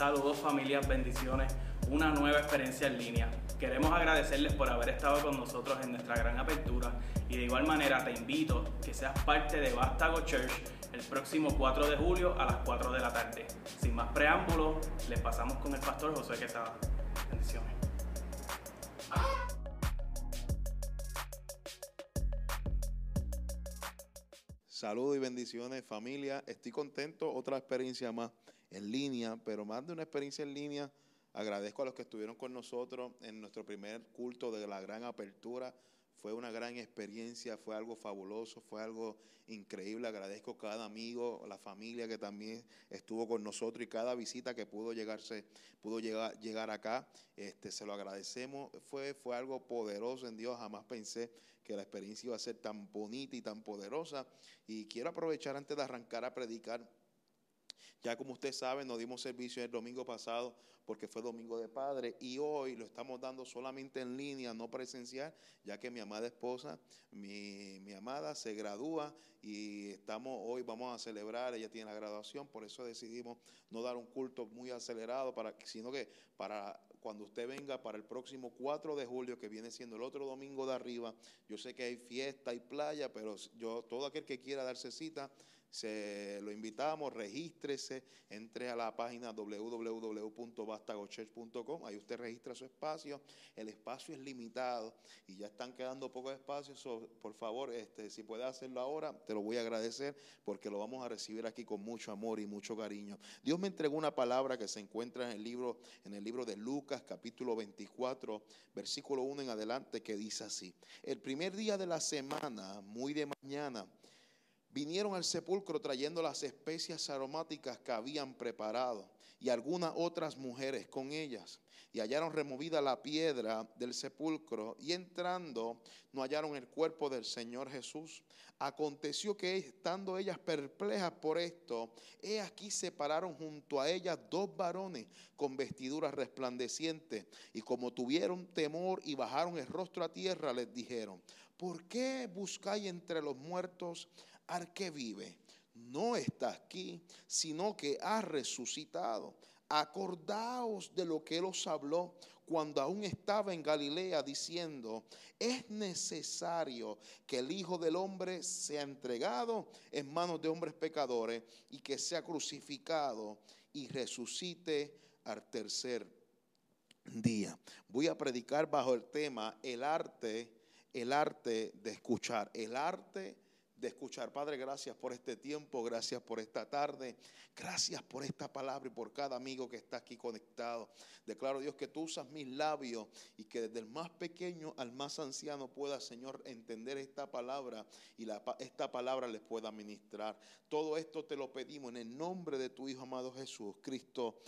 Saludos familias, bendiciones, una nueva experiencia en línea. Queremos agradecerles por haber estado con nosotros en nuestra gran apertura y de igual manera te invito que seas parte de Vástago Church el próximo 4 de julio a las 4 de la tarde. Sin más preámbulos, les pasamos con el pastor José Quesada. Bendiciones. Saludos y bendiciones familia. Estoy contento, otra experiencia más en línea, pero más de una experiencia en línea. Agradezco a los que estuvieron con nosotros en nuestro primer culto de la gran apertura. Fue una gran experiencia, fue algo fabuloso, fue algo increíble. Agradezco a cada amigo, la familia que también estuvo con nosotros y cada visita que pudo llegarse, pudo llegar, llegar acá. Este, se lo agradecemos. Fue, fue algo poderoso en Dios. Jamás pensé que la experiencia iba a ser tan bonita y tan poderosa. Y quiero aprovechar antes de arrancar a predicar ya como usted sabe, nos dimos servicio el domingo pasado porque fue domingo de padre y hoy lo estamos dando solamente en línea, no presencial, ya que mi amada esposa, mi, mi amada se gradúa y estamos hoy vamos a celebrar, ella tiene la graduación, por eso decidimos no dar un culto muy acelerado, para, sino que para cuando usted venga para el próximo 4 de julio, que viene siendo el otro domingo de arriba, yo sé que hay fiesta y playa, pero yo todo aquel que quiera darse cita, se lo invitamos, regístrese, entre a la página www.bastagochurch.com, ahí usted registra su espacio, el espacio es limitado y ya están quedando pocos espacios, por favor, este, si puede hacerlo ahora, te lo voy a agradecer porque lo vamos a recibir aquí con mucho amor y mucho cariño. Dios me entregó una palabra que se encuentra en el libro, en el libro de Lucas, capítulo 24, versículo 1 en adelante, que dice así, el primer día de la semana, muy de mañana, vinieron al sepulcro trayendo las especias aromáticas que habían preparado y algunas otras mujeres con ellas. Y hallaron removida la piedra del sepulcro y entrando no hallaron el cuerpo del Señor Jesús. Aconteció que estando ellas perplejas por esto, he aquí se pararon junto a ellas dos varones con vestiduras resplandecientes y como tuvieron temor y bajaron el rostro a tierra, les dijeron, ¿por qué buscáis entre los muertos que vive? No está aquí, sino que ha resucitado. Acordaos de lo que Él os habló cuando aún estaba en Galilea diciendo, es necesario que el Hijo del Hombre sea entregado en manos de hombres pecadores y que sea crucificado y resucite al tercer día. Voy a predicar bajo el tema el arte, el arte de escuchar, el arte de escuchar. Padre, gracias por este tiempo, gracias por esta tarde, gracias por esta palabra y por cada amigo que está aquí conectado. Declaro, Dios, que tú usas mis labios y que desde el más pequeño al más anciano pueda, Señor, entender esta palabra y la, esta palabra les pueda ministrar. Todo esto te lo pedimos en el nombre de tu Hijo amado Jesús, Cristo.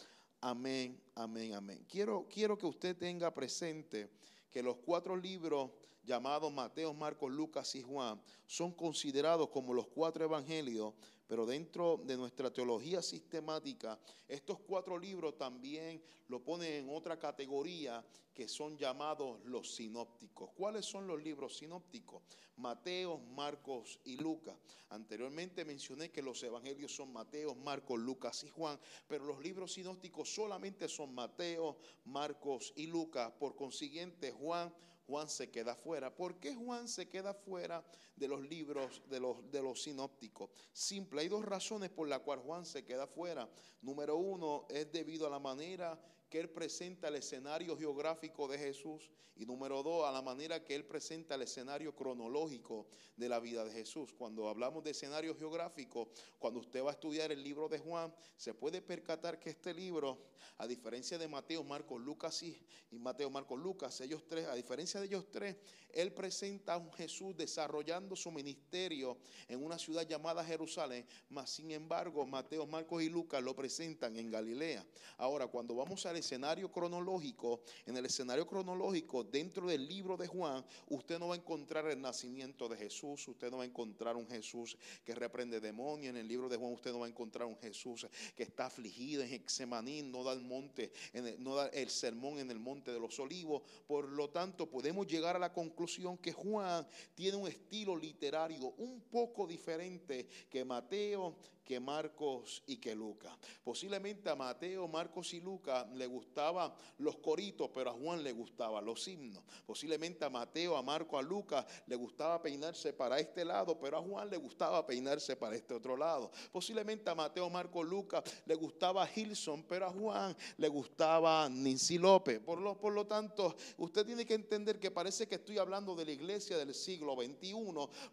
Amén, amén, amén. Quiero, quiero que usted tenga presente que los cuatro libros llamados Mateo, Marcos, Lucas y Juan son considerados como los cuatro evangelios, pero dentro de nuestra teología sistemática, estos cuatro libros también lo ponen en otra categoría que son llamados los sinópticos. ¿Cuáles son los libros sinópticos? Mateo, Marcos y Lucas. Anteriormente mencioné que los evangelios son Mateo, Marcos, Lucas y Juan, pero los libros sinópticos solamente son Mateo, Marcos y Lucas. Por consiguiente, Juan Juan se queda fuera. ¿Por qué Juan se queda fuera de los libros de los, de los sinópticos? Simple, hay dos razones por las cuales Juan se queda fuera. Número uno es debido a la manera que él presenta el escenario geográfico de Jesús y número dos, a la manera que él presenta el escenario cronológico de la vida de Jesús. Cuando hablamos de escenario geográfico, cuando usted va a estudiar el libro de Juan, se puede percatar que este libro, a diferencia de Mateo, Marcos, Lucas y, y Mateo, Marcos, Lucas, ellos tres, a diferencia de ellos tres, él presenta a un Jesús desarrollando su ministerio en una ciudad llamada Jerusalén, mas sin embargo Mateo, Marcos y Lucas lo presentan en Galilea. Ahora, cuando vamos al escenario cronológico, en el escenario cronológico, dentro del libro de Juan, usted no va a encontrar el nacimiento de Jesús, usted no va a encontrar un Jesús que reprende demonios, en el libro de Juan usted no va a encontrar un Jesús que está afligido en Hexemaní, no da el monte, no da el sermón en el monte de los olivos, por lo tanto podemos llegar a la conclusión que Juan tiene un estilo literario un poco diferente que Mateo, que Marcos y que Lucas. Posiblemente a Mateo, Marcos y Lucas le gustaban los coritos, pero a Juan le gustaban los himnos. Posiblemente a Mateo, a Marcos, a Lucas le gustaba peinarse para este lado, pero a Juan le gustaba peinarse para este otro lado. Posiblemente a Mateo, Marcos, Lucas le gustaba Gilson, pero a Juan le gustaba Nancy López. Por lo, por lo tanto, usted tiene que entender que parece que estoy hablando de la iglesia del siglo XXI,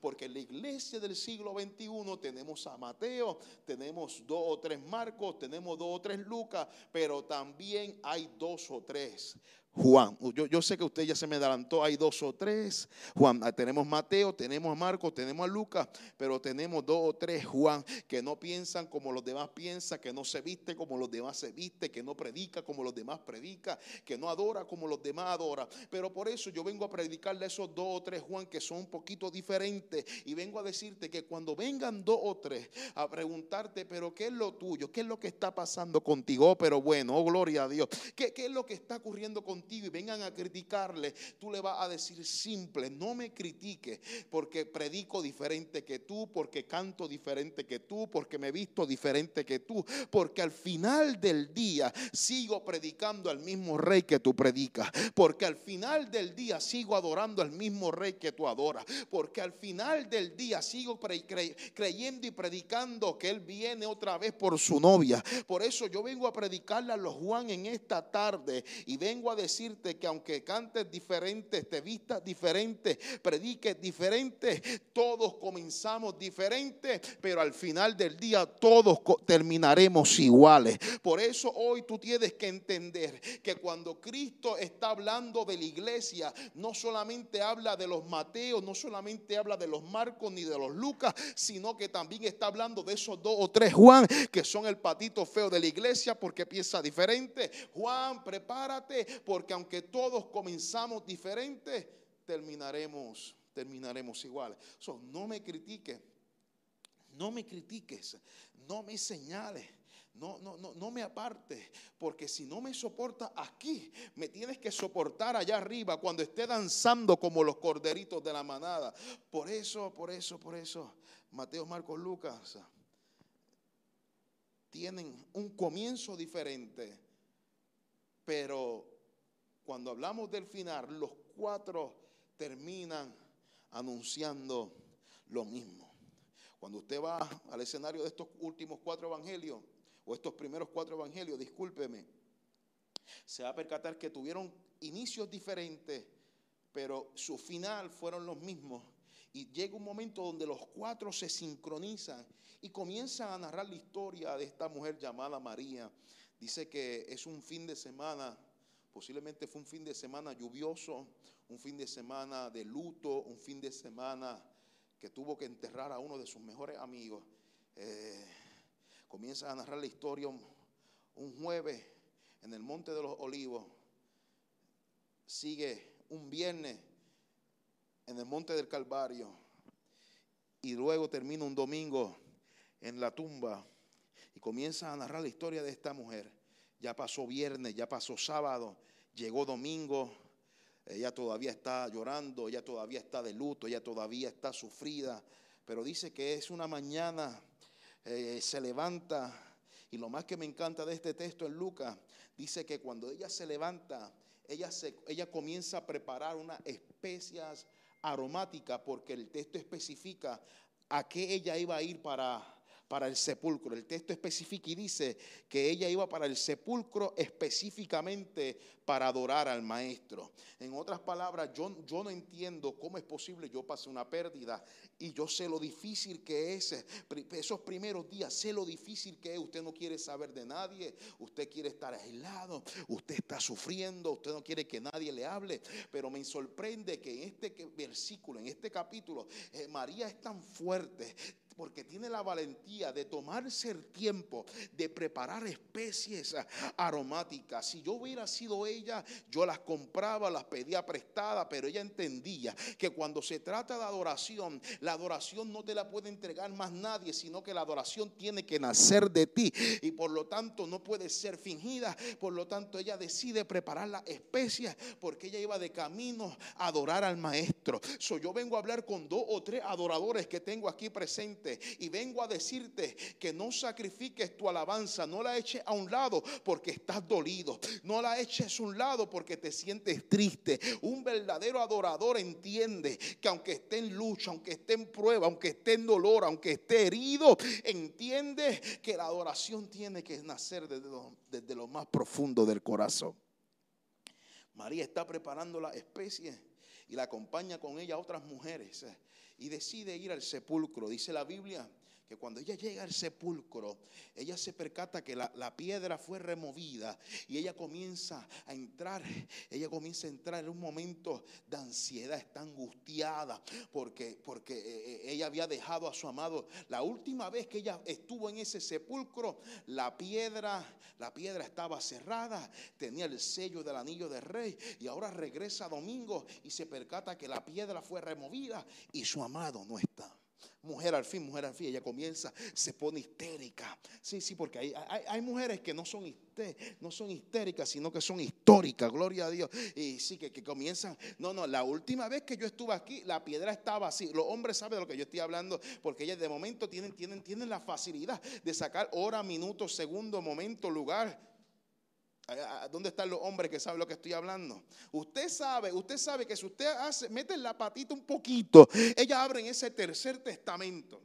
porque en la iglesia del siglo XXI tenemos a Mateo, tenemos dos o tres Marcos, tenemos dos o tres Lucas, pero también hay dos o tres Juan. Yo, yo, sé que usted ya se me adelantó, hay dos o tres. Juan, ah, tenemos Mateo, tenemos a Marcos, tenemos a Lucas, pero tenemos dos o tres Juan que no piensan como los demás piensan, que no se viste como los demás se viste, que no predica como los demás predica, que no adora como los demás adora. Pero por eso yo vengo a predicarle a esos dos o tres Juan que son un poquito diferentes y vengo a decirte que cuando vengan dos o tres a preguntarte, pero ¿qué es lo tuyo? ¿Qué es lo que está pasando contigo? Oh, pero bueno, oh gloria a Dios. ¿Qué, qué es lo que está ocurriendo contigo? Y vengan a criticarle, tú le vas a decir simple, no me critique porque predico diferente que tú, porque canto diferente que tú, porque me visto diferente que tú, porque al final del día sigo predicando al mismo rey que tú predicas, porque al final del día sigo adorando al mismo rey que tú adoras, porque al final del día sigo creyendo y predicando que él viene otra vez por su novia. Por eso yo vengo a predicarle a los Juan en esta tarde y vengo a decir decirte que aunque cantes diferente, te vistas diferente, prediques diferente, todos comenzamos diferente, pero al final del día todos terminaremos iguales. Por eso hoy tú tienes que entender que cuando Cristo está hablando de la iglesia, no solamente habla de los Mateos, no solamente habla de los Marcos ni de los Lucas, sino que también está hablando de esos dos o tres Juan, que son el patito feo de la iglesia porque piensa diferente. Juan, prepárate porque que aunque todos comenzamos diferentes, terminaremos, terminaremos iguales. no me critiques, no me critiques, no me señales. No, no, no, no me aparte, porque si no me soporta aquí, me tienes que soportar allá arriba cuando esté danzando como los corderitos de la manada. Por eso, por eso, por eso, Mateo, Marcos, Lucas tienen un comienzo diferente, pero cuando hablamos del final, los cuatro terminan anunciando lo mismo. Cuando usted va al escenario de estos últimos cuatro evangelios, o estos primeros cuatro evangelios, discúlpeme, se va a percatar que tuvieron inicios diferentes, pero su final fueron los mismos. Y llega un momento donde los cuatro se sincronizan y comienzan a narrar la historia de esta mujer llamada María. Dice que es un fin de semana Posiblemente fue un fin de semana lluvioso, un fin de semana de luto, un fin de semana que tuvo que enterrar a uno de sus mejores amigos. Eh, comienza a narrar la historia un, jueves en el Monte de los Olivos. Sigue un viernes en el Monte del Calvario. Y luego termina un domingo en la tumba y comienza a narrar la historia de esta mujer ya pasó viernes, ya pasó sábado, llegó domingo, ella todavía está llorando, ella todavía está de luto, ella todavía está sufrida, pero dice que es una mañana, eh, se levanta, y lo más que me encanta de este texto en Lucas, dice que cuando ella se levanta, ella, se, ella comienza a preparar unas especias aromáticas, porque el texto especifica a qué ella iba a ir para para el sepulcro. El texto especifica y dice que ella iba para el sepulcro específicamente para adorar al maestro. En otras palabras, yo, no entiendo cómo es posible yo pasé una pérdida y yo sé lo difícil que es esos primeros días, sé lo difícil que es. Usted no quiere saber de nadie, usted quiere estar aislado, usted está sufriendo, usted no quiere que nadie le hable. Pero me sorprende que en este versículo, en este capítulo, eh, María es tan fuerte, porque tiene la valentía de tomarse el tiempo de preparar especies aromáticas. Si yo hubiera sido ella, yo las compraba, las pedía prestadas, pero ella entendía que cuando se trata de adoración, la adoración no te la puede entregar más nadie, sino que la adoración tiene que nacer de ti y por lo tanto no puede ser fingida. Por lo tanto, ella decide preparar las especias porque ella iba de camino a adorar al maestro. So, yo vengo a hablar con dos o tres adoradores que tengo aquí presentes y vengo a decirte que no sacrifiques tu alabanza, no la eches a un lado porque estás dolido, no la eches a un lado porque te sientes triste. Un verdadero adorador entiende que aunque esté en lucha, aunque esté en prueba, aunque esté en dolor, aunque esté herido, entiende que la adoración tiene que nacer desde lo, desde lo más profundo del corazón. María está preparando la especie y la acompaña con ella a otras mujeres eh, y decide ir al sepulcro. Dice la Biblia que cuando ella llega al sepulcro, ella se percata que la, piedra fue removida y ella comienza a entrar, ella comienza a entrar en un momento de ansiedad, está angustiada porque, porque eh, eh, ella había dejado a su amado. La última vez que ella estuvo en ese sepulcro, la piedra, la piedra estaba cerrada, tenía el sello del anillo de rey y ahora regresa domingo y se percata que la piedra fue removida y su amado no está. Mujer al fin, mujer al fin, ella comienza, se pone histérica. Sí, sí, porque hay, hay, mujeres que no son, no son histéricas, sino que son históricas, gloria a Dios. Y sí, que, que, comienzan. No, no, la última vez que yo estuve aquí, la piedra estaba así. Los hombres saben de lo que yo estoy hablando, porque ellas de momento tienen, tienen, tienen la facilidad de sacar hora, minuto, segundo, momento, lugar ¿Dónde están los hombres que saben lo que estoy hablando? Usted sabe, usted sabe que si usted hace, mete la patita un poquito, ella abre en ese tercer testamento.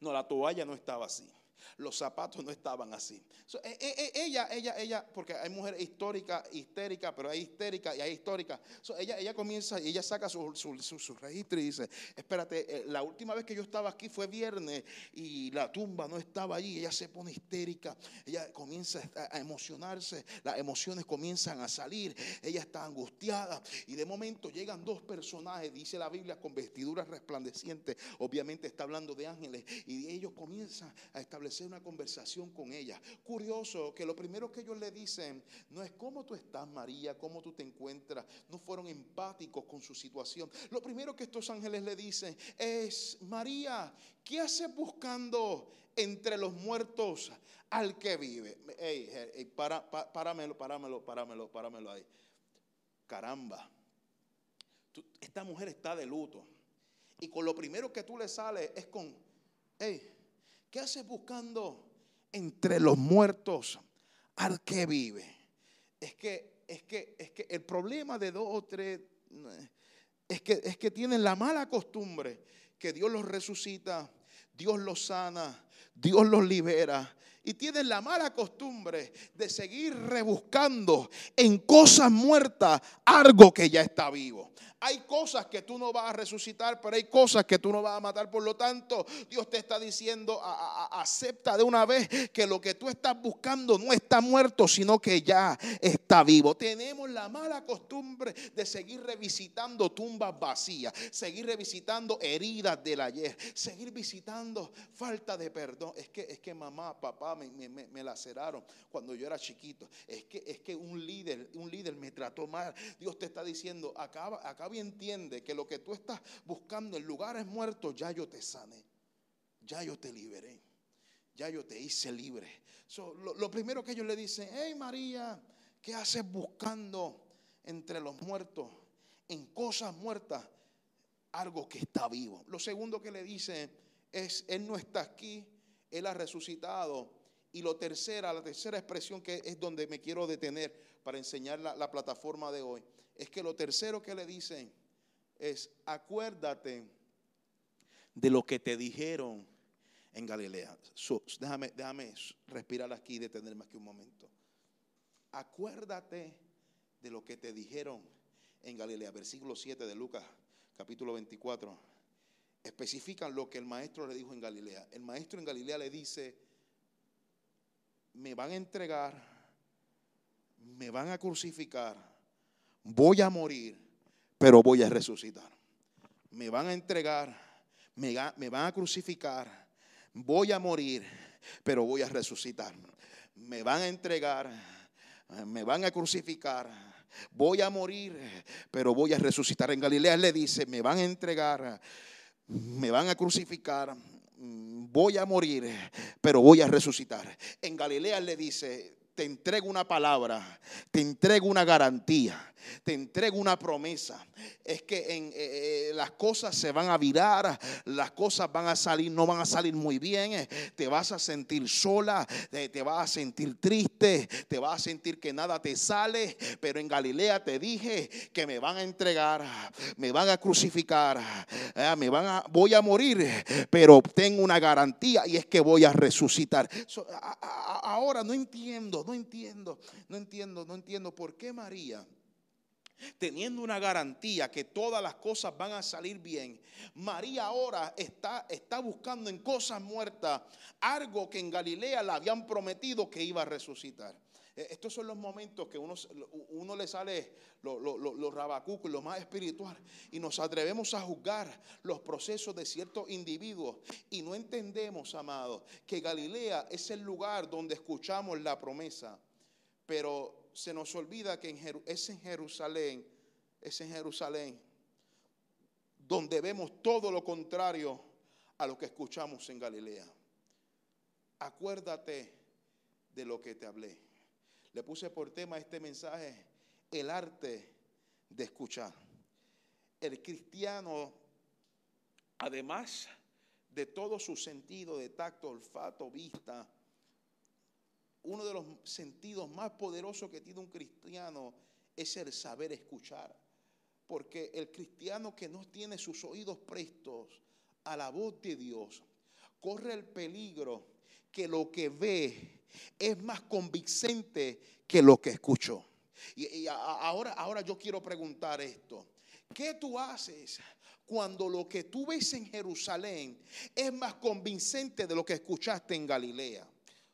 No, la toalla no estaba así los zapatos no estaban así. E, e, e, ella, ella, ella, porque hay mujeres históricas, histéricas, pero hay histéricas y hay históricas. ella, ella comienza y ella saca su, su, registro y dice, espérate, eh, la última vez que yo estaba aquí fue viernes y la tumba no estaba allí. Ella se pone histérica, ella comienza a emocionarse, las emociones comienzan a salir, ella está angustiada y de momento llegan dos personajes, dice la Biblia, con vestiduras resplandecientes. Obviamente está hablando de ángeles y ellos comienzan a establecer una conversación con ella. Curioso que lo primero que ellos le dicen no es cómo tú estás, María, cómo tú te encuentras. No fueron empáticos con su situación. Lo primero que estos ángeles le dicen es, María, ¿qué haces buscando entre los muertos al que vive? Ey, para, páramelo, páramelo, páramelo, páramelo ahí. Caramba. esta mujer está de luto. Y con lo primero que tú le sales es con, hey, ¿Qué haces buscando entre los muertos al que vive? Es que, es que, es que el problema de dos o tres es que, es que tienen la mala costumbre que Dios los resucita, Dios los sana, Dios los libera. Y tienen la mala costumbre de seguir rebuscando en cosas muertas algo que ya está vivo. Hay cosas que tú no vas a resucitar, pero hay cosas que tú no vas a matar. Por lo tanto, Dios te está diciendo, acepta de una vez que lo que tú estás buscando no está muerto, sino que ya está vivo. Tenemos la mala costumbre de seguir revisitando tumbas vacías, seguir revisitando heridas del ayer, seguir visitando falta de perdón. Es que, es que mamá, papá me, me, laceraron cuando yo era chiquito. Es que, es que un líder, un líder me trató mal. Dios te está diciendo, acaba, acaba entiende que lo que tú estás buscando en lugares muertos, ya yo te sané, ya yo te liberé, ya yo te hice libre. lo, primero que ellos le dicen, hey María, ¿qué haces buscando entre los muertos, en cosas muertas, algo que está vivo? Lo segundo que le dice es, Él no está aquí, Él ha resucitado. Y lo tercera, la tercera expresión que es donde me quiero detener para enseñar la plataforma de hoy, es que lo tercero que le dicen es, acuérdate de lo que te dijeron en Galilea. déjame, déjame respirar aquí y detenerme aquí un momento. Acuérdate de lo que te dijeron en Galilea. Versículo 7 de Lucas, capítulo 24. Especifican lo que el maestro le dijo en Galilea. El maestro en Galilea le dice, me van a entregar, me van a crucificar voy a morir, pero voy a resucitar. Me van a entregar, me, van a crucificar, voy a morir, pero voy a resucitar. Me van a entregar, me van a crucificar, voy a morir, pero voy a resucitar. En Galilea le dice, me van a entregar, me van a crucificar, voy a morir, pero voy a resucitar. En Galilea le dice, te entrego una palabra, te entrego una garantía, te entrego una promesa. Es que en, eh, eh, las cosas se van a virar, las cosas van a salir, no van a salir muy bien, eh, te vas a sentir sola, te vas a sentir triste, te vas a sentir que nada te sale, pero en Galilea te dije que me van a entregar, me van a crucificar, me van a, voy a morir, pero tengo una garantía y es que voy a resucitar. ahora no entiendo, no entiendo, no entiendo, no entiendo por qué María teniendo una garantía que todas las cosas van a salir bien, María ahora está, está buscando en cosas muertas algo que en Galilea le habían prometido que iba a resucitar. Eh, estos son los momentos que uno, uno le sale los lo, lo, rabacucos, lo más espiritual, y nos atrevemos a juzgar los procesos de ciertos individuos y no entendemos, amados, que Galilea es el lugar donde escuchamos la promesa, pero se nos olvida que es en Jerusalén, es en Jerusalén, donde vemos todo lo contrario a lo que escuchamos en Galilea. Acuérdate de lo que te hablé. Le puse por tema este mensaje, el arte de escuchar. El cristiano, además de todo su sentido de tacto, olfato, vista, uno de los sentidos más poderosos que tiene un cristiano es el saber escuchar. Porque el cristiano que no tiene sus oídos prestos a la voz de Dios, corre el peligro que lo que ve es más convincente que lo que escuchó. Y, ahora, ahora yo quiero preguntar esto. ¿Qué tú haces cuando lo que tú ves en Jerusalén es más convincente de lo que escuchaste en Galilea?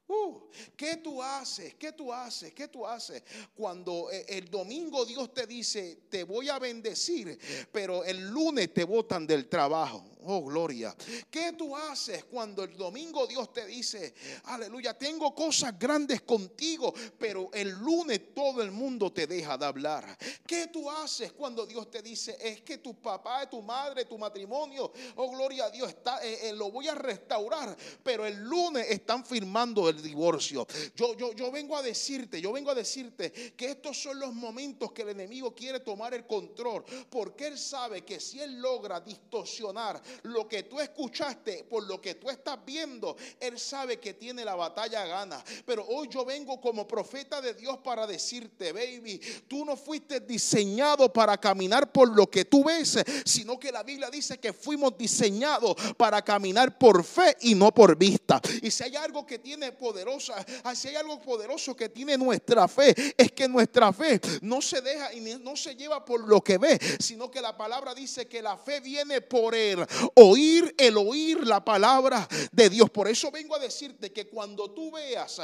Uh, ¿Qué tú haces? ¿Qué tú haces? ¿Qué tú haces? Cuando eh, el domingo Dios te dice, te voy a bendecir, pero el lunes te botan del trabajo. Oh, gloria. ¿Qué tú haces cuando el domingo Dios te dice, aleluya, tengo cosas grandes contigo, pero el lunes todo el mundo te deja de hablar? ¿Qué tú haces cuando Dios te dice, es que tu papá, tu madre, tu matrimonio, oh, gloria a Dios, está, eh, eh, lo voy a restaurar, pero el lunes están firmando el divorcio? Yo, yo, yo vengo a decirte, yo vengo a decirte que estos son los momentos que el enemigo quiere tomar el control, porque él sabe que si él logra distorsionar lo que tú escuchaste, por lo que tú estás viendo, Él sabe que tiene la batalla gana. Pero hoy yo vengo como profeta de Dios para decirte, baby, tú no fuiste diseñado para caminar por lo que tú ves, sino que la Biblia dice que fuimos diseñados para caminar por fe y no por vista. Y si hay algo que tiene poderosa, si hay algo poderoso que tiene nuestra fe, es que nuestra fe no se deja y no se lleva por lo que ve, sino que la palabra dice que la fe viene por él oír, el oír la palabra de Dios. Por eso vengo a decirte que cuando tú veas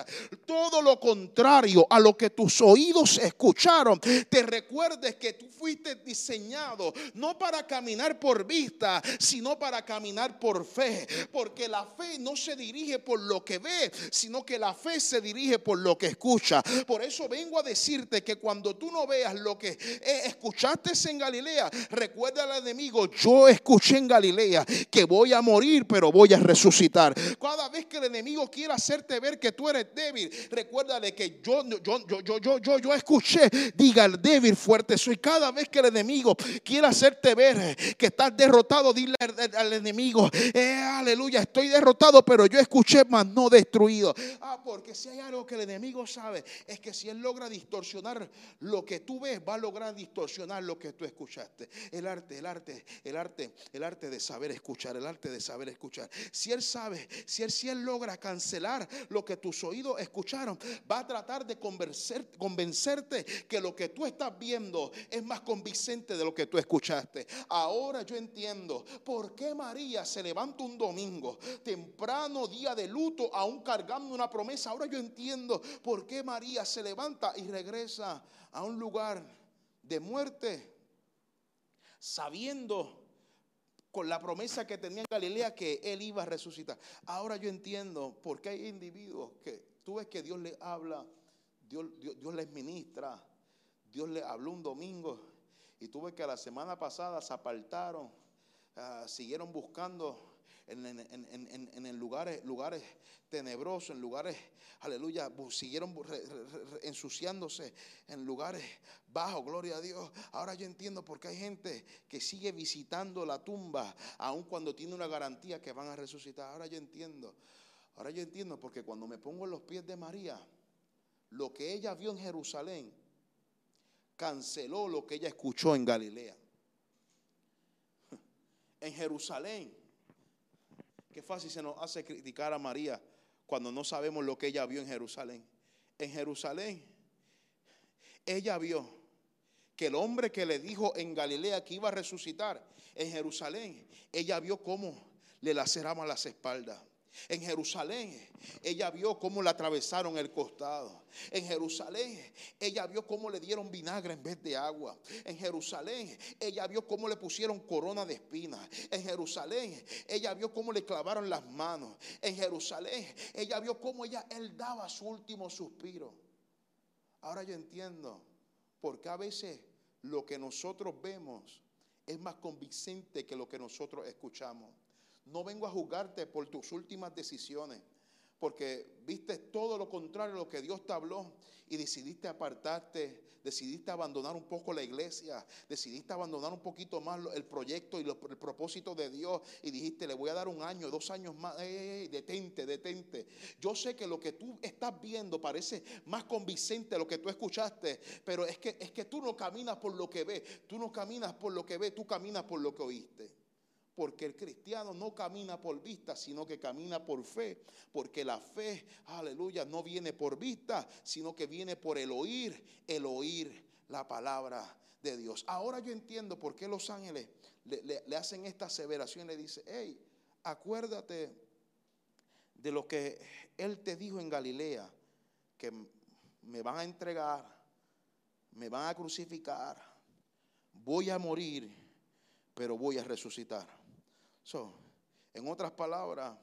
todo lo contrario a lo que tus oídos escucharon, te recuerdes que tú fuiste diseñado no para caminar por vista, sino para caminar por fe. Porque la fe no se dirige por lo que ve, sino que la fe se dirige por lo que escucha. Por eso vengo a decirte que cuando tú no veas lo que eh, escuchaste en Galilea, recuerda al enemigo, yo escuché en Galilea que voy a morir, pero voy a resucitar. Cada vez que el enemigo quiera hacerte ver que tú eres débil, recuérdale que yo, yo, yo, yo, yo, yo, yo escuché, diga el débil fuerte soy. Cada vez que el enemigo quiera hacerte ver que estás derrotado, dile al, enemigo, eh, aleluya, estoy derrotado, pero yo escuché, más no destruido. Ah, porque si hay algo que el enemigo sabe, es que si él logra distorsionar lo que tú ves, va a lograr distorsionar lo que tú escuchaste. El arte, el arte, el arte, el arte de saber escuchar, el arte de saber escuchar. Si Él sabe, si Él, si él logra cancelar lo que tus oídos escucharon, va a tratar de convencer, convencerte que lo que tú estás viendo es más convincente de lo que tú escuchaste. Ahora yo entiendo por qué María se levanta un domingo, temprano día de luto, aún cargando una promesa. Ahora yo entiendo por qué María se levanta y regresa a un lugar de muerte, sabiendo con la promesa que tenía en Galilea que él iba a resucitar. Ahora yo entiendo por qué hay individuos que tú ves que Dios les habla, Dios, les ministra, Dios les habló un domingo y tú ves que la semana pasada se apartaron, ah, siguieron buscando en, lugares, lugares tenebrosos, en lugares, aleluya, siguieron ensuciándose en lugares bajos, gloria a Dios. Ahora yo entiendo por qué hay gente que sigue visitando la tumba, aun cuando tiene una garantía que van a resucitar. Ahora yo entiendo. Ahora yo entiendo porque cuando me pongo en los pies de María, lo que ella vio en Jerusalén canceló lo que ella escuchó en Galilea. En Jerusalén, qué fácil se nos hace criticar a María cuando no sabemos lo que ella vio en Jerusalén. En Jerusalén, ella vio que el hombre que le dijo en Galilea que iba a resucitar, en Jerusalén, ella vio cómo le laceraban las espaldas. En Jerusalén ella vio cómo le atravesaron el costado. En Jerusalén ella vio cómo le dieron vinagre en vez de agua. En Jerusalén ella vio cómo le pusieron corona de espinas. En Jerusalén ella vio cómo le clavaron las manos. En Jerusalén ella vio cómo ella él daba su último suspiro. Ahora yo entiendo porque a veces lo que nosotros vemos es más convincente que lo que nosotros escuchamos. No vengo a juzgarte por tus últimas decisiones, porque viste todo lo contrario a lo que Dios te habló y decidiste apartarte, decidiste abandonar un poco la iglesia, decidiste abandonar un poquito más el proyecto y el propósito de Dios y dijiste, le voy a dar un año, dos años más, detente, detente. Yo sé que lo que tú estás viendo parece más convincente a lo que tú escuchaste, pero es que, es que tú no caminas por lo que ves, tú no caminas por lo que ves, tú caminas por lo que oíste. Porque el cristiano no camina por vista, sino que camina por fe. Porque la fe, aleluya, no viene por vista, sino que viene por el oír, el oír la palabra de Dios. Ahora yo entiendo por qué los ángeles le, hacen esta aseveración. Le dice, hey, acuérdate de lo que Él te dijo en Galilea, que me van a entregar, me van a crucificar, voy a morir, pero voy a resucitar. So, en otras palabras,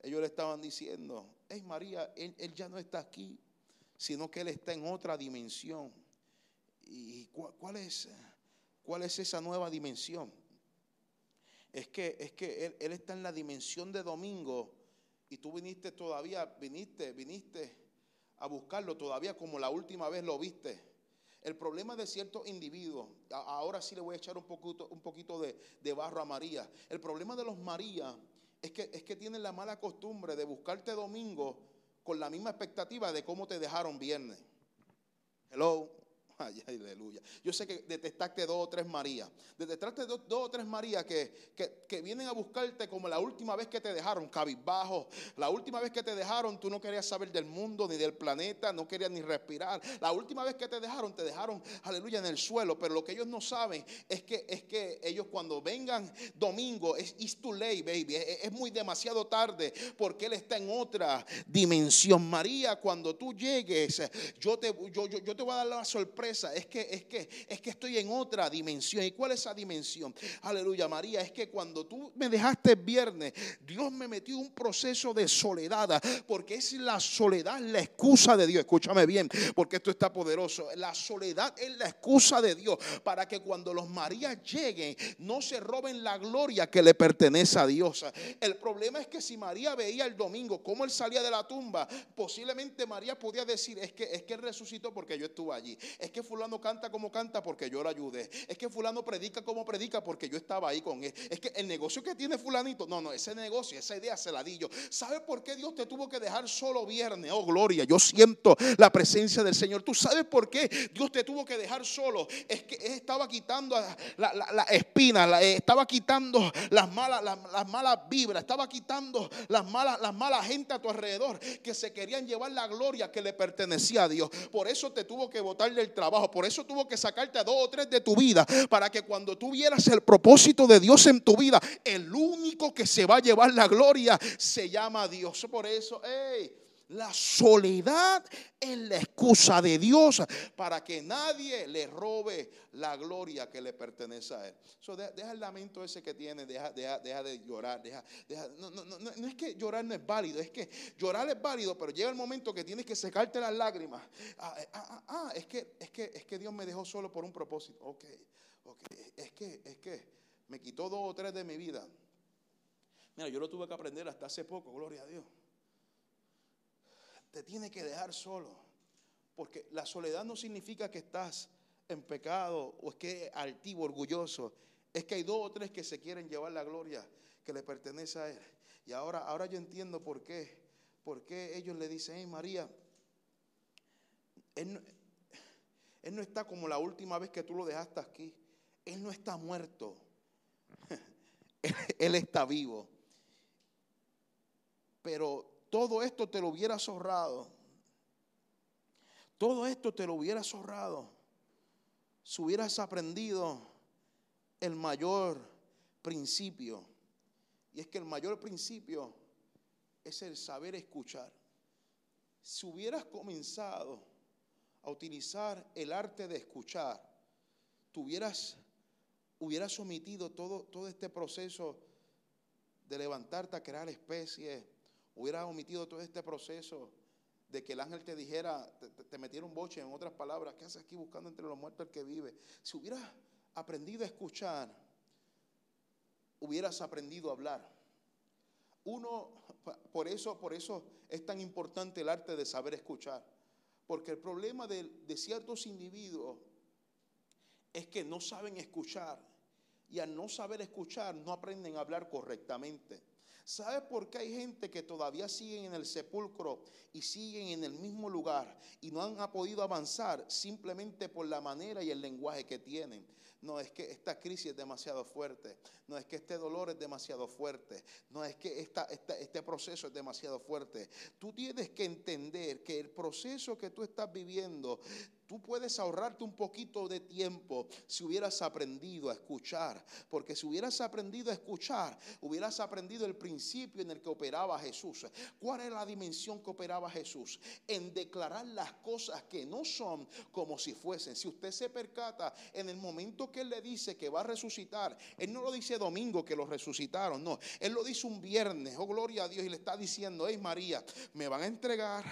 ellos le estaban diciendo, hey María, él, ya no está aquí, sino que Él está en otra dimensión. ¿Y cuál, es, cuál es esa nueva dimensión? Es que, es que él, él, está en la dimensión de domingo y tú viniste todavía, viniste, viniste a buscarlo todavía como la última vez lo viste. El problema de ciertos individuos, ahora sí le voy a echar un poquito, un poquito de, barro a María. El problema de los María es que, es que tienen la mala costumbre de buscarte domingo con la misma expectativa de cómo te dejaron viernes. Hello. Ay, aleluya. Yo sé que detestaste dos o tres Marías. Detestaste dos, dos o tres Marías que, que, vienen a buscarte como la última vez que te dejaron, cabizbajo. La última vez que te dejaron, tú no querías saber del mundo ni del planeta, no querías ni respirar. La última vez que te dejaron, te dejaron, aleluya, en el suelo. Pero lo que ellos no saben es que, es que ellos cuando vengan domingo, es it's too late, baby. Es, es muy demasiado tarde porque Él está en otra dimensión. María, cuando tú llegues, yo te, yo, yo, yo te voy a dar la sorpresa es que, es que, es que estoy en otra dimensión. ¿Y cuál es esa dimensión? Aleluya, María, es que cuando tú me dejaste el viernes, Dios me metió un proceso de soledad, porque es la soledad la excusa de Dios. Escúchame bien, porque esto está poderoso. La soledad es la excusa de Dios para que cuando los Marías lleguen, no se roben la gloria que le pertenece a Dios. El problema es que si María veía el domingo cómo él salía de la tumba, posiblemente María podía decir, es que, es que resucitó porque yo estuve allí. Es que que fulano canta como canta porque yo lo ayudé. Es que fulano predica como predica porque yo estaba ahí con él. Es que el negocio que tiene fulanito, no, no, ese negocio, esa idea se la di yo. ¿Sabe por qué Dios te tuvo que dejar solo viernes? Oh, gloria, yo siento la presencia del Señor. ¿Tú sabes por qué Dios te tuvo que dejar solo? Es que estaba quitando la, la, espina, eh, estaba quitando las malas, las, malas vibras, estaba quitando las malas, las malas gente a tu alrededor que se querían llevar la gloria que le pertenecía a Dios. Por eso te tuvo que botar del trabajo por eso tuvo que sacarte a dos o tres de tu vida para que cuando tú vieras el propósito de Dios en tu vida, el único que se va a llevar la gloria se llama Dios. Por eso, hey, la soledad es la excusa de Dios para que nadie le robe la gloria que le pertenece a Él. deja el lamento ese que tiene, deja, de llorar. Deja, no, no, no, no, es que llorar no es válido, es que llorar es válido, pero llega el momento que tienes que secarte las lágrimas. Ah, eh, ah, ah, ah, es, que, es, que, es que Dios me dejó solo por un propósito. Ok, ok, es que, es que me quitó dos o tres de mi vida. Mira, yo lo tuve que aprender hasta hace poco, gloria a Dios. Te tiene que dejar solo. Porque la soledad no significa que estás en pecado o es que es altivo, orgulloso. Es que hay dos o tres que se quieren llevar la gloria que le pertenece a Él. Y ahora, ahora yo entiendo por qué. Por qué ellos le dicen, hey María, él no, él no está como la última vez que tú lo dejaste aquí. Él no está muerto. Él está vivo. Pero todo esto te lo hubieras ahorrado. Todo esto te lo hubieras ahorrado. Si hubieras aprendido el mayor principio. Y es que el mayor principio es el saber escuchar. Si hubieras comenzado a utilizar el arte de escuchar, tuvieras hubieras omitido todo, todo este proceso de levantarte a crear especies, hubieras omitido todo este proceso de que el ángel te dijera, te, metiera un boche, en otras palabras, ¿qué haces aquí buscando entre los muertos el que vive? Si hubieras aprendido a escuchar, hubieras aprendido a hablar. Uno, por eso, por eso es tan importante el arte de saber escuchar. Porque el problema de, de ciertos individuos es que no saben escuchar. Y al no saber escuchar, no aprenden a hablar correctamente. ¿Sabe por qué hay gente que todavía siguen en el sepulcro y siguen en el mismo lugar y no han podido avanzar simplemente por la manera y el lenguaje que tienen? No es que esta crisis es demasiado fuerte, no es que este dolor es demasiado fuerte, no es que este proceso es demasiado fuerte. Tú tienes que entender que el proceso que tú estás viviendo Tú puedes ahorrarte un poquito de tiempo si hubieras aprendido a escuchar, porque si hubieras aprendido a escuchar, hubieras aprendido el principio en el que operaba Jesús. ¿Cuál es la dimensión que operaba Jesús? En declarar las cosas que no son como si fuesen. Si usted se percata, en el momento que Él le dice que va a resucitar, Él no lo dice domingo que lo resucitaron, no, Él lo dice un viernes, oh gloria a Dios, y le está diciendo, hey María, me van a entregar,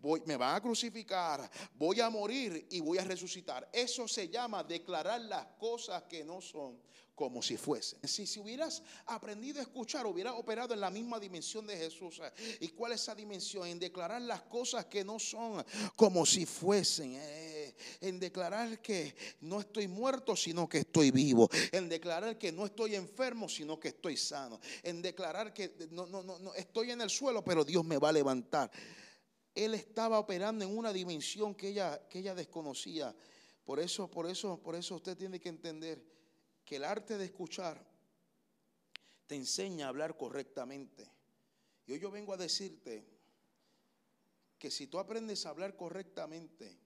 voy, me van a crucificar, voy a morir y voy a resucitar. Eso se llama declarar las cosas que no son como si fuesen. Si, si hubieras aprendido a escuchar, hubieras operado en la misma dimensión de Jesús. ¿Y cuál es esa dimensión? En declarar las cosas que no son como si fuesen. Eh, en declarar que no estoy muerto, sino que estoy vivo. En declarar que no estoy enfermo, sino que estoy sano. En declarar que no, no, no, no estoy en el suelo, pero Dios me va a levantar él estaba operando en una dimensión que ella, que ella desconocía. Por eso, por eso, por eso usted tiene que entender que el arte de escuchar te enseña a hablar correctamente. Y hoy yo vengo a decirte que si tú aprendes a hablar correctamente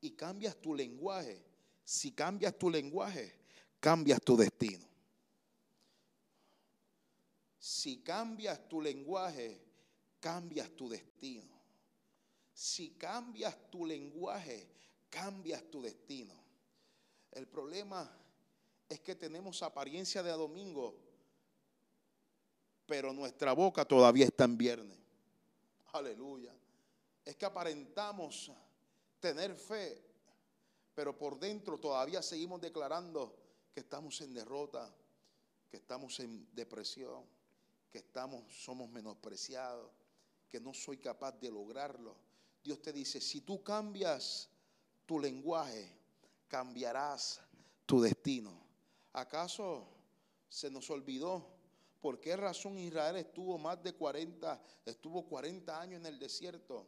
y cambias tu lenguaje, si cambias tu lenguaje, cambias tu destino. Si cambias tu lenguaje, cambias tu destino. Si cambias tu lenguaje, cambias tu destino. El problema es que tenemos apariencia de domingo, pero nuestra boca todavía está en viernes. Aleluya. Es que aparentamos tener fe, pero por dentro todavía seguimos declarando que estamos en derrota, que estamos en depresión, que estamos somos menospreciados, que no soy capaz de lograrlo Dios te dice, si tú cambias tu lenguaje, cambiarás tu destino. ¿Acaso se nos olvidó por qué razón Israel estuvo más de 40, estuvo 40 años en el desierto?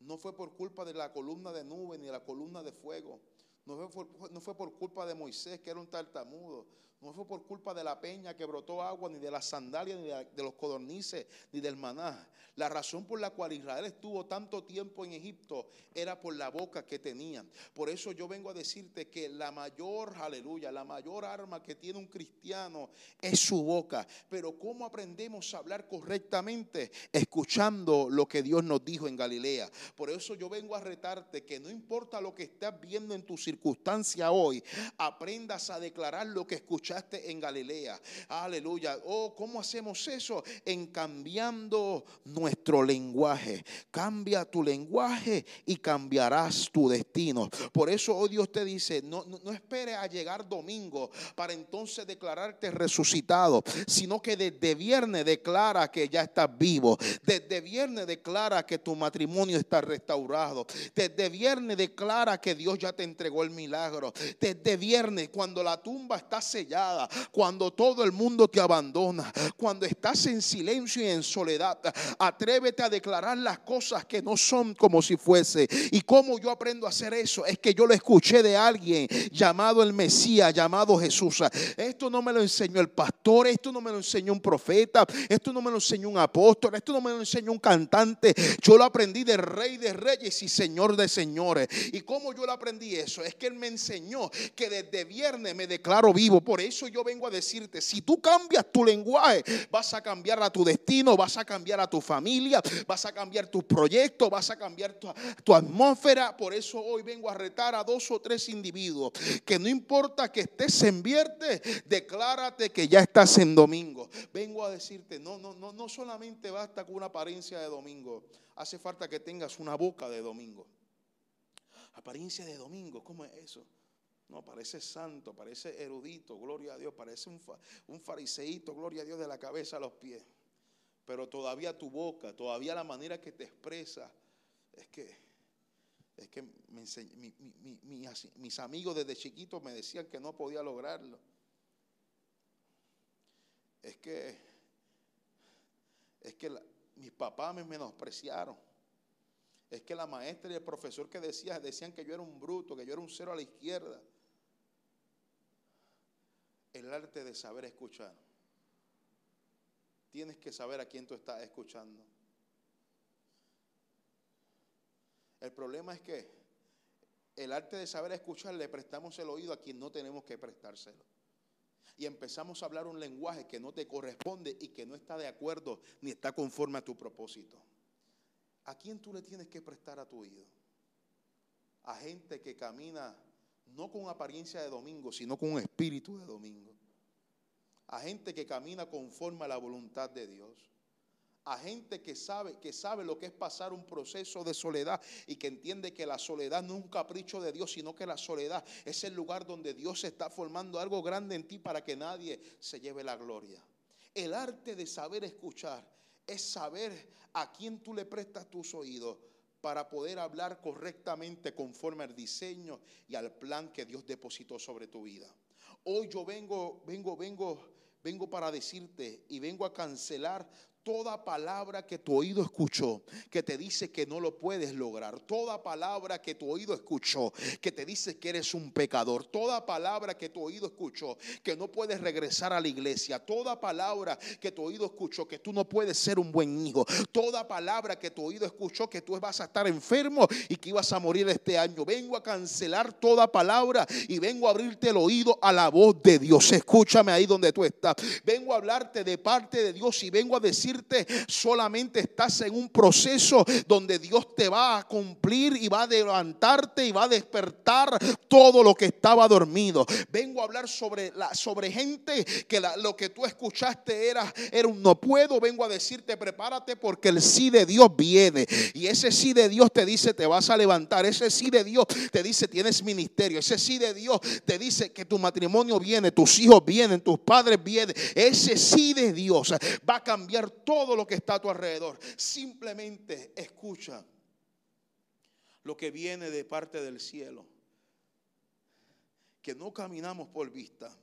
No fue por culpa de la columna de nube ni la columna de fuego. No fue, no fue por culpa de Moisés, que era un tartamudo. No fue por culpa de la peña que brotó agua, ni de las sandalias, ni de, los codornices, ni del maná. La razón por la cual Israel estuvo tanto tiempo en Egipto era por la boca que tenían. Por eso yo vengo a decirte que la mayor, aleluya, la mayor arma que tiene un cristiano es su boca. Pero ¿cómo aprendemos a hablar correctamente? Escuchando lo que Dios nos dijo en Galilea. Por eso yo vengo a retarte que no importa lo que estás viendo en tu circunstancia, hoy, aprendas a declarar lo que escuchaste en Galilea. Aleluya. Oh, ¿cómo hacemos eso? En cambiando nuestro lenguaje. Cambia tu lenguaje y cambiarás tu destino. Por eso hoy Dios te dice, no, no, no espere a llegar domingo para entonces declararte resucitado, sino que desde viernes declara que ya estás vivo. Desde viernes declara que tu matrimonio está restaurado. Desde viernes declara que Dios ya te entregó el milagro. Desde viernes, cuando la tumba está sellada, cuando todo el mundo te abandona, cuando estás en silencio y en soledad, atrévete a declarar las cosas que no son como si fuese. ¿Y cómo yo aprendo a hacer eso? Es que yo lo escuché de alguien llamado el Mesías, llamado Jesús. Esto no me lo enseñó el pastor, esto no me lo enseñó un profeta, esto no me lo enseñó un apóstol, esto no me lo enseñó un cantante. Yo lo aprendí de rey de reyes y señor de señores. ¿Y cómo yo lo aprendí eso? Es que él me enseñó que desde viernes me declaro vivo. Por eso yo vengo a decirte, si tú cambias tu lenguaje, vas a cambiar a tu destino, vas a cambiar a tu familia, vas a cambiar tu proyecto, vas a cambiar tu, tu atmósfera. Por eso hoy vengo a retar a dos o tres individuos que no importa que estés en viernes, declárate que ya estás en domingo. Vengo a decirte, no, no, no, no solamente basta con una apariencia de domingo, hace falta que tengas una boca de domingo. Apariencia de domingo, ¿cómo es eso? No, parece santo, parece erudito, gloria a Dios, parece un, un fariseíto, gloria a Dios, de la cabeza a los pies. Pero todavía tu boca, todavía la manera que te expresa, es que, es que mis amigos desde chiquitos me decían que no podía lograrlo. Es que, es que mis papás me menospreciaron. Es que la maestra y el profesor que decía, decían que yo era un bruto, que yo era un cero a la izquierda. El arte de saber escuchar. Tienes que saber a quién tú estás escuchando. El problema es que el arte de saber escuchar le prestamos el oído a quien no tenemos que prestárselo. Y empezamos a hablar un lenguaje que no te corresponde y que no está de acuerdo ni está conforme a tu propósito. ¿A quién tú le tienes que prestar a tu oído? A gente que camina no con apariencia de domingo, sino con un espíritu de domingo. A gente que camina conforme a la voluntad de Dios a gente que sabe, que sabe lo que es pasar un proceso de soledad y que entiende que la soledad no es un capricho de Dios, sino que la soledad es el lugar donde Dios está formando algo grande en ti para que nadie se lleve la gloria. El arte de saber escuchar es saber a quién tú le prestas tus oídos para poder hablar correctamente conforme al diseño y al plan que Dios depositó sobre tu vida. Hoy yo vengo, vengo, vengo, vengo para decirte y vengo a cancelar Toda palabra que tu oído escuchó, que te dice que no lo puedes lograr. Toda palabra que tu oído escuchó, que te dice que eres un pecador. Toda palabra que tu oído escuchó, que no puedes regresar a la iglesia. Toda palabra que tu oído escuchó, que tú no puedes ser un buen hijo. Toda palabra que tu oído escuchó, que tú vas a estar enfermo y que ibas a morir este año. Vengo a cancelar toda palabra y vengo a abrirte el oído a la voz de Dios. Escúchame ahí donde tú estás. Vengo a hablarte de parte de Dios y vengo a decir solamente estás en un proceso donde Dios te va a cumplir y va a levantarte y va a despertar todo lo que estaba dormido. Vengo a hablar sobre, la, sobre gente que lo que tú escuchaste era, era un no puedo. Vengo a decirte, prepárate porque el sí de Dios viene. Y ese sí de Dios te dice, te vas a levantar. Ese sí de Dios te dice, tienes ministerio. Ese sí de Dios te dice que tu matrimonio viene, tus hijos vienen, tus padres vienen. Ese sí de Dios va a cambiar todo lo que está a tu alrededor. Simplemente escucha lo que viene de parte del cielo. Que no caminamos por vista,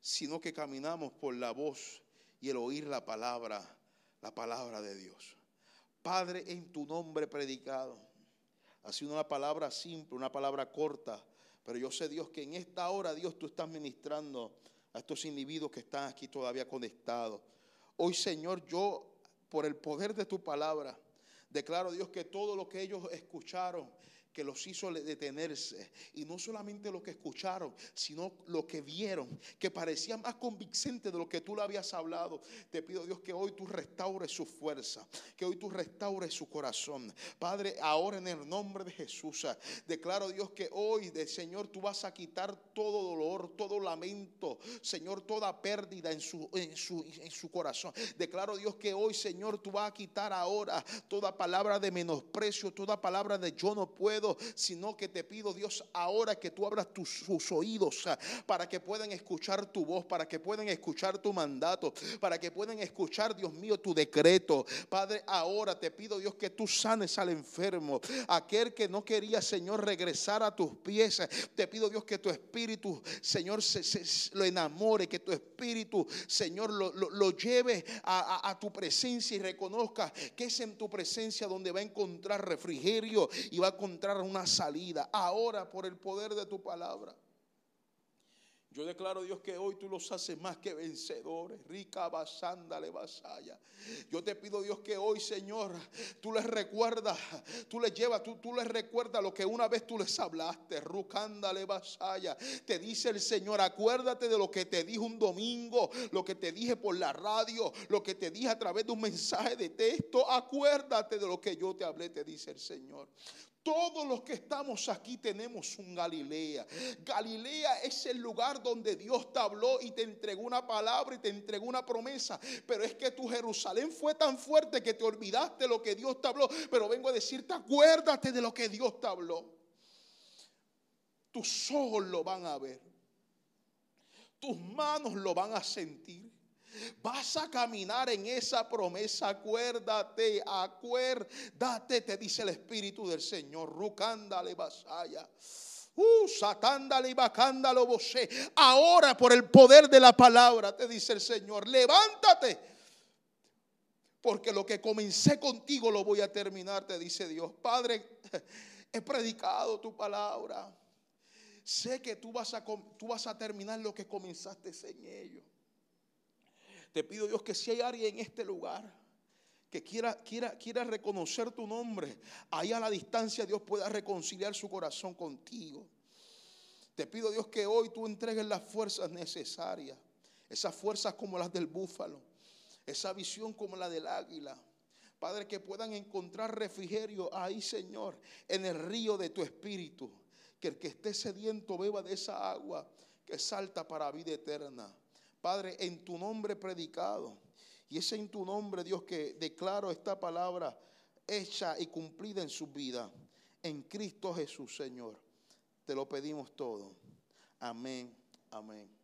sino que caminamos por la voz y el oír la palabra, la palabra de Dios. Padre, en tu nombre predicado. Ha sido una palabra simple, una palabra corta, pero yo sé, Dios, que en esta hora, Dios, tú estás ministrando a estos individuos que están aquí todavía conectados. Hoy, Señor, yo, por el poder de tu palabra, declaro, Dios, que todo lo que ellos escucharon, que los hizo detenerse. Y no solamente lo que escucharon, sino lo que vieron, que parecía más convincente de lo que tú le habías hablado. Te pido Dios que hoy tú restaures su fuerza, que hoy tú restaures su corazón. Padre, ahora en el nombre de Jesús, declaro Dios que hoy, de Señor, tú vas a quitar todo dolor, todo lamento, Señor, toda pérdida en su, en su, en su corazón. Declaro Dios que hoy, Señor, tú vas a quitar ahora toda palabra de menosprecio, toda palabra de yo no puedo sino que te pido, Dios, ahora que tú abras tus, sus oídos ah, para que puedan escuchar tu voz, para que puedan escuchar tu mandato, para que puedan escuchar, Dios mío, tu decreto. Padre, ahora te pido, Dios, que tú sanes al enfermo, aquel que no quería, Señor, regresar a tus pies. Te pido, Dios, que tu espíritu, Señor, se, lo enamore, que tu espíritu, Señor, lo, lleve a, a tu presencia y reconozca que es en tu presencia donde va a encontrar refrigerio y va a encontrar una salida. Ahora por el poder de tu palabra. Yo declaro, Dios, que hoy tú los haces más que vencedores. Rica basándale vasaya. Yo te pido, Dios, que hoy, Señor, tú les recuerdas, tú les llevas, tú, tú les recuerdas lo que una vez tú les hablaste. Rucándale vasaya. Te dice el Señor, acuérdate de lo que te dije un domingo, lo que te dije por la radio, lo que te dije a través de un mensaje de texto. Acuérdate de lo que yo te hablé, te dice el Señor. Todos los que estamos aquí tenemos un Galilea. Galilea es el lugar donde Dios te habló y te entregó una palabra y te entregó una promesa. Pero es que tu Jerusalén fue tan fuerte que te olvidaste lo que Dios te habló. Pero vengo a decirte, acuérdate de lo que Dios te habló. Tus ojos lo van a ver. Tus manos lo van a sentir. Vas a caminar en esa promesa. Acuérdate, acuérdate, te dice el Espíritu del Señor. Rucándale vasaya. Uh, satándale y bacándalo vosé. Ahora por el poder de la palabra, te dice el Señor, levántate. Porque lo que comencé contigo lo voy a terminar, te dice Dios. Padre, he predicado tu palabra. Sé que tú vas a, tú vas a terminar lo que comenzaste en ellos. Te pido Dios que si hay alguien en este lugar que quiera, quiera, quiera reconocer tu nombre, ahí a la distancia Dios pueda reconciliar su corazón contigo. Te pido Dios que hoy tú entregues las fuerzas necesarias, esas fuerzas como las del búfalo, esa visión como la del águila. Padre, que puedan encontrar refrigerio ahí, Señor, en el río de tu espíritu. Que el que esté sediento beba de esa agua que salta para vida eterna. Padre, en tu nombre predicado. Y es en tu nombre, Dios, que declaro esta palabra hecha y cumplida en su vida. En Cristo Jesús, Señor. Te lo pedimos todo. Amén, amén.